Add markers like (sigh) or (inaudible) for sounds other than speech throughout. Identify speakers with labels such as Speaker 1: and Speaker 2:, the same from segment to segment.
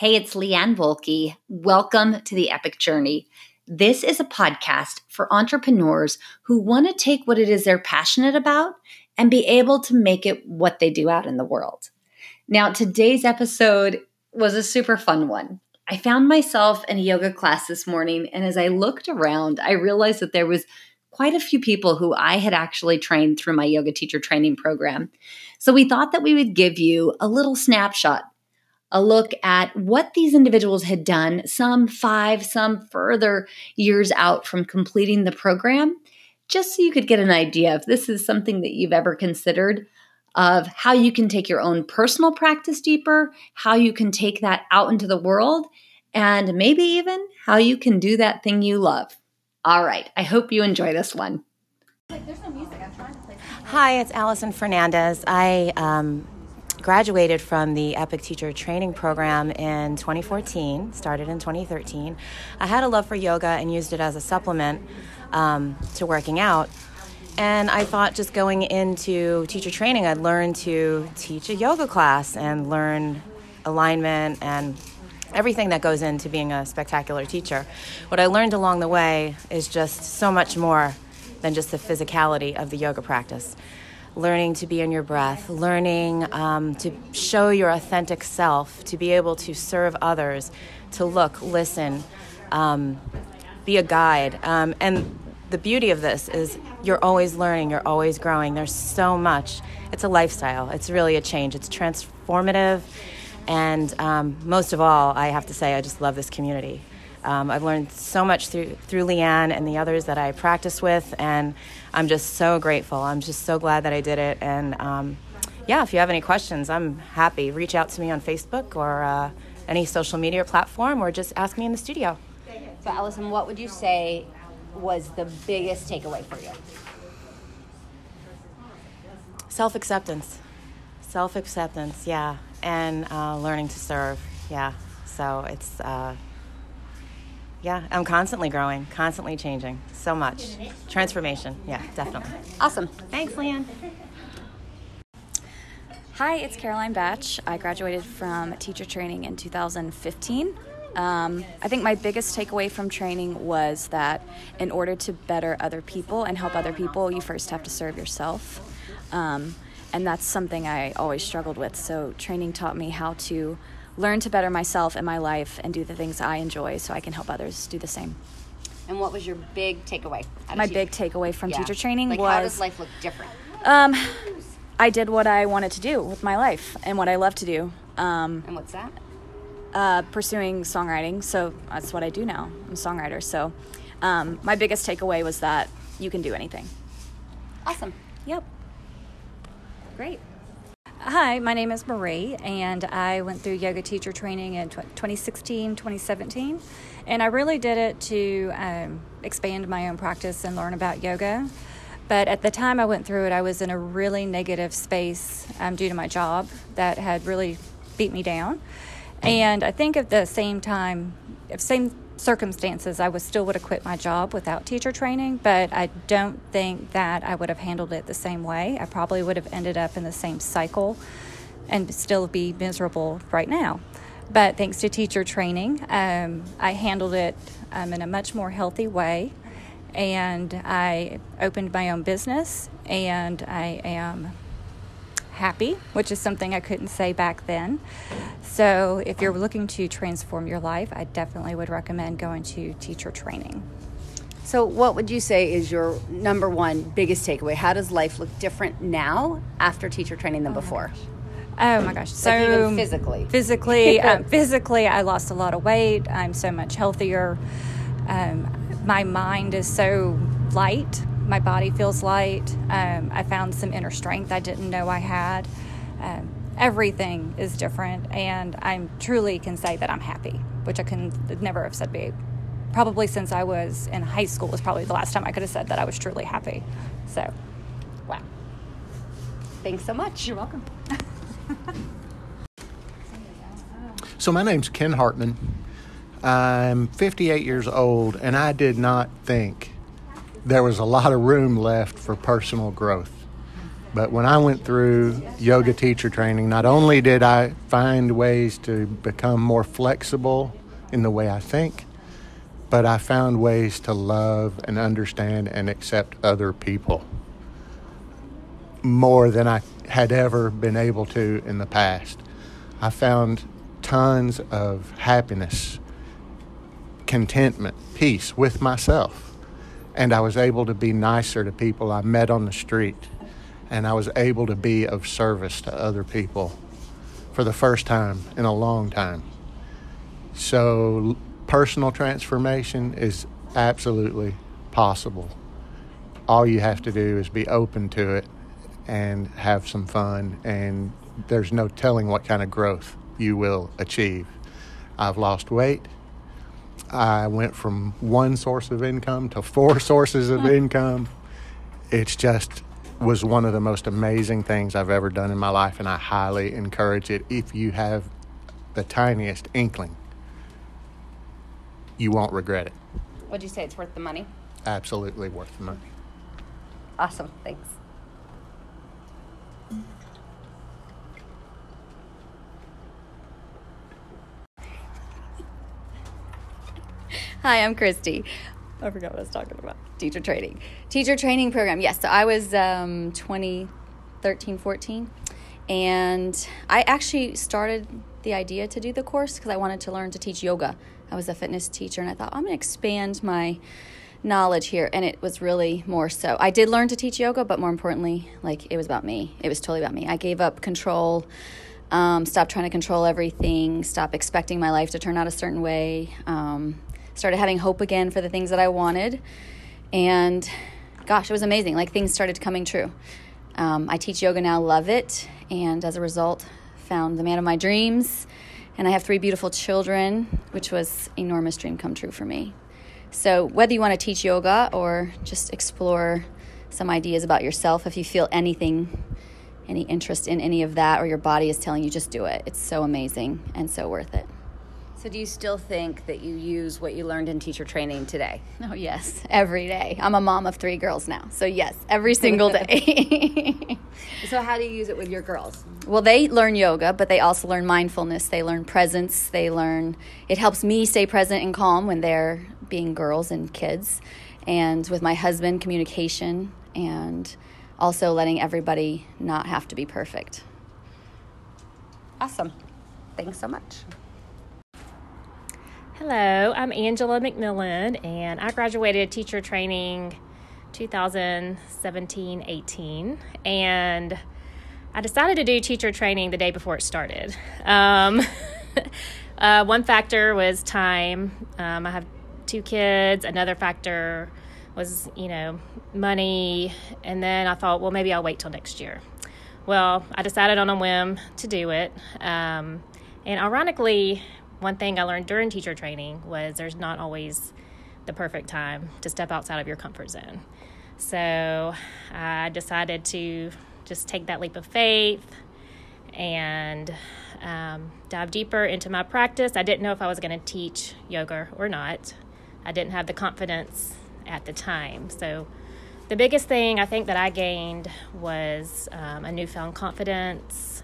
Speaker 1: Hey, it's Leanne Volke. Welcome to the Epic Journey. This is a podcast for entrepreneurs who want to take what it is they're passionate about and be able to make it what they do out in the world. Now, today's episode was a super fun one. I found myself in a yoga class this morning, and as I looked around, I realized that there was quite a few people who I had actually trained through my yoga teacher training program. So we thought that we would give you a little snapshot a look at what these individuals had done, some five, some further years out from completing the program, just so you could get an idea if this is something that you've ever considered of how you can take your own personal practice deeper, how you can take that out into the world, and maybe even how you can do that thing you love. All right, I hope you enjoy this one.
Speaker 2: Hi, it's Allison Fernandez. I um, graduated from the Epic Teacher Training Program in 2014, started in 2013. I had a love for yoga and used it as a supplement um, to working out. And I thought just going into teacher training, I'd learn to teach a yoga class and learn alignment and everything that goes into being a spectacular teacher. What I learned along the way is just so much more than just the physicality of the yoga practice learning to be in your breath, learning um, to show your authentic self, to be able to serve others, to look, listen, um, be a guide. Um, and the beauty of this is you're always learning, you're always growing. There's so much. It's a lifestyle, it's really a change, it's transformative. And um, most of all, I have to say, I just love this community. Um, I've learned so much through through Leanne and the others that I practice with, and I'm just so grateful. I'm just so glad that I did it. And um, yeah, if you have any questions, I'm happy. Reach out to me on Facebook or uh, any social media platform, or just ask me in the studio.
Speaker 1: So, Allison, what would you say was the biggest takeaway for you?
Speaker 2: Self acceptance. Self acceptance, yeah. And uh, learning to serve, yeah. So it's. Uh, yeah, I'm constantly growing, constantly changing. So much. Transformation. Yeah, definitely.
Speaker 1: Awesome.
Speaker 2: Thanks, Leanne.
Speaker 3: Hi, it's Caroline Batch. I graduated from teacher training in 2015. Um, I think my biggest takeaway from training was that in order to better other people and help other people, you first have to serve yourself. Um, and that's something I always struggled with. So, training taught me how to learn to better myself and my life and do the things I enjoy so I can help others do the same.
Speaker 1: And what was your big takeaway?
Speaker 3: My big takeaway from yeah. teacher training
Speaker 1: like
Speaker 3: was
Speaker 1: how does life look different?
Speaker 3: Um, I did what I wanted to do with my life and what I love to do. Um,
Speaker 1: and what's that?
Speaker 3: Uh, pursuing songwriting. So that's what I do now. I'm a songwriter. So um, my biggest takeaway was that you can do anything.
Speaker 1: Awesome.
Speaker 3: Yep.
Speaker 1: Great.
Speaker 3: Hi, my name is Marie, and I went through yoga teacher training in 2016, 2017. And I really did it to um, expand my own practice and learn about yoga. But at the time I went through it, I was in a really negative space um, due to my job that had really beat me down. And I think at the same time, same circumstances, I would still would have quit my job without teacher training, but I don't think that I would have handled it the same way. I probably would have ended up in the same cycle and still be miserable right now. But thanks to teacher training, um, I handled it um, in a much more healthy way. And I opened my own business, and I am happy, which is something I couldn't say back then. So, if you're looking to transform your life, I definitely would recommend going to teacher training.
Speaker 1: So, what would you say is your number one biggest takeaway? How does life look different now after teacher training than oh before?
Speaker 3: Oh my gosh! So
Speaker 1: like physically,
Speaker 3: physically, um, (laughs) physically, I lost a lot of weight. I'm so much healthier. Um, my mind is so light my body feels light. Um, I found some inner strength I didn't know I had. Um, everything is different, and I truly can say that I'm happy, which I can never have said be. Probably since I was in high school was probably the last time I could have said that I was truly happy. So, wow.
Speaker 1: Thanks so much.
Speaker 3: You're welcome. (laughs)
Speaker 4: so my name's Ken Hartman. I'm 58 years old, and I did not think there was a lot of room left for personal growth. But when I went through yoga teacher training, not only did I find ways to become more flexible in the way I think, but I found ways to love and understand and accept other people more than I had ever been able to in the past. I found tons of happiness, contentment, peace with myself. And I was able to be nicer to people I met on the street. And I was able to be of service to other people for the first time in a long time. So, personal transformation is absolutely possible. All you have to do is be open to it and have some fun, and there's no telling what kind of growth you will achieve. I've lost weight. I went from one source of income to four (laughs) sources of income. It's just was one of the most amazing things I've ever done in my life, and I highly encourage it if you have the tiniest inkling. You won't regret it.
Speaker 5: Would you say it's worth the money?
Speaker 4: Absolutely worth the money.
Speaker 5: Awesome. Thanks. Hi, I'm Christy. I forgot what I was talking about. Teacher training. Teacher training program. Yes, so I was um, 2013, 14. And I actually started the idea to do the course because I wanted to learn to teach yoga. I was a fitness teacher and I thought, I'm going to expand my knowledge here. And it was really more so. I did learn to teach yoga, but more importantly, like it was about me. It was totally about me. I gave up control. Um, stopped trying to control everything, stop expecting my life to turn out a certain way, um, started having hope again for the things that I wanted. And gosh, it was amazing. Like things started coming true. Um, I teach yoga now, love it. And as a result, found the man of my dreams. And I have three beautiful children, which was enormous dream come true for me. So whether you want to teach yoga or just explore some ideas about yourself, if you feel anything, any interest in any of that, or your body is telling you just do it, it's so amazing and so worth it.
Speaker 6: So, do you still think that you use what you learned in teacher training today? (laughs)
Speaker 5: Oh, yes, every day. I'm a mom of three girls now. So, yes, every single day. (laughs)
Speaker 6: so, how do you use it with your girls?
Speaker 5: well, they learn yoga, but they also learn mindfulness. They learn presence. They learn, it helps me stay present and calm when they're being girls and kids. And with my husband, communication and also letting everybody not have to be perfect.
Speaker 6: Awesome. Thanks so much.
Speaker 7: Hello, I'm Angela McMillan, and I graduated teacher training 2017 18. And I decided to do teacher training the day before it started. Um, (laughs) uh, one factor was time. Um, I have two kids. Another factor was, you know, money. And then I thought, well, maybe I'll wait till next year. Well, I decided on a whim to do it. Um, and ironically, one thing I learned during teacher training was there's not always the perfect time to step outside of your comfort zone. So I decided to just take that leap of faith and um, dive deeper into my practice. I didn't know if I was going to teach yoga or not. I didn't have the confidence at the time. So the biggest thing I think that I gained was um, a newfound confidence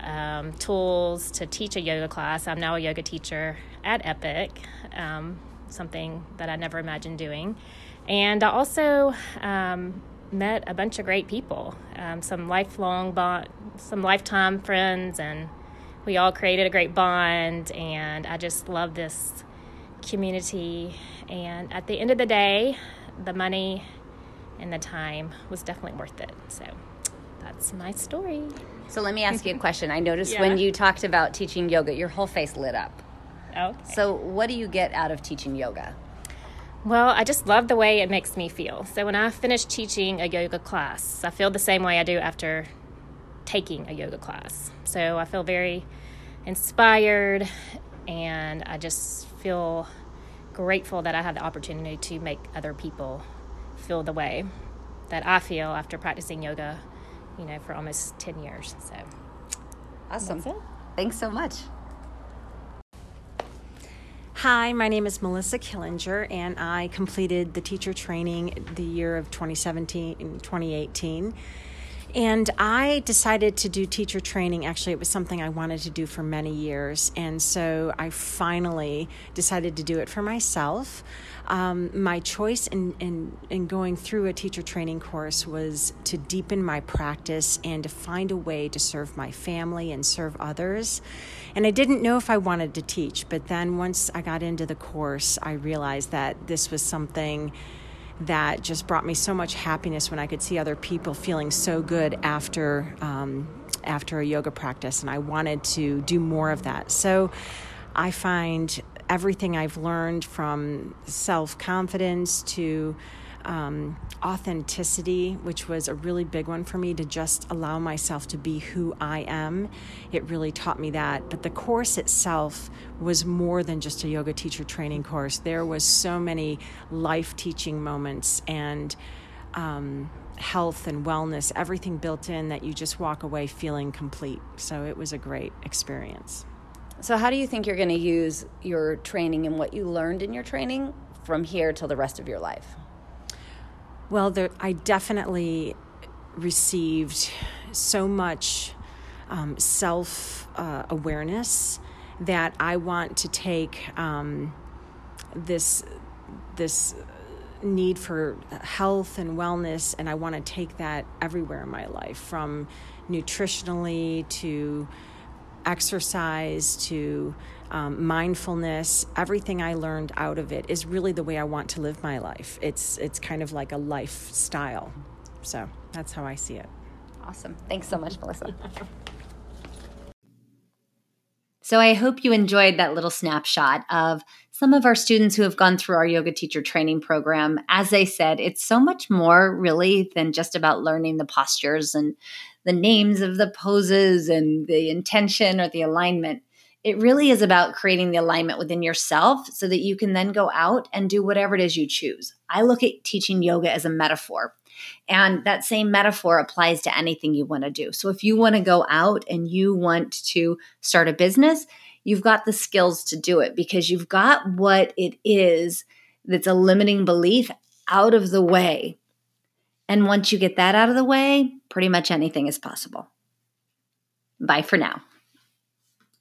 Speaker 7: um, tools to teach a yoga class. I'm now a yoga teacher at Epic, um, something that I never imagined doing. And I also um, met a bunch of great people, um, some lifelong bond, some lifetime friends, and we all created a great bond. And I just love this community. And at the end of the day, the money and the time was definitely worth it. So that's my story.
Speaker 6: So, let me ask you a (laughs) question. I noticed
Speaker 7: Yeah.
Speaker 6: when you talked about teaching yoga, your whole face lit up.
Speaker 7: Okay.
Speaker 6: So, what do you get out of teaching yoga?
Speaker 7: Well, I just love the way it makes me feel. So when I finish teaching a yoga class, I feel the same way I do after taking a yoga class. So I feel very inspired and I just feel grateful that I have the opportunity to make other people feel the way that I feel after practicing yoga, you know, for almost 10 years. So
Speaker 6: Awesome.
Speaker 7: that's it.
Speaker 6: Thanks so much.
Speaker 8: Hi, my name is Melissa Killinger, and I completed the teacher training the year of 2017 and 2018. And I decided to do teacher training. Actually, it was something I wanted to do for many years. And so I finally decided to do it for myself. Um, my choice in, in, in going through a teacher training course was to deepen my practice and to find a way to serve my family and serve others. And I didn't know if I wanted to teach, but then once I got into the course, I realized that this was something that just brought me so much happiness when I could see other people feeling so good after um, after a yoga practice, and I wanted to do more of that. So I find everything I've learned from self confidence to um, authenticity, which was a really big one for me to just allow myself to be who I am. It really taught me that. But the course itself was more than just a yoga teacher training course. There was so many life teaching moments and um, health and wellness, everything built in that you just walk away feeling complete. So it was a great experience.
Speaker 6: So, how do you think you're going to use your training and what you learned in your training from here till the rest of your life?
Speaker 8: Well, there, I definitely received so much um, self uh, awareness that I want to take um, this this need for health and wellness, and I want to take that everywhere in my life, from nutritionally to exercise to um, mindfulness everything i learned out of it is really the way i want to live my life. It's it's kind of like a lifestyle. So that's how i see it.
Speaker 6: Awesome. Thanks so much melissa.
Speaker 1: So i hope you enjoyed that little snapshot of some of our students who have gone through our yoga teacher training program. As i said it's so much more really than just about learning the postures and the names of the poses and the intention or the alignment. It really is about creating the alignment within yourself so that you can then go out and do whatever it is you choose. I look at teaching yoga as a metaphor. And that same metaphor applies to anything you want to do. So if you want to go out and you want to start a business, you've got the skills to do it because you've got what it is that's a limiting belief out of the way and once you get that out of the way, pretty much anything is possible. Bye for now.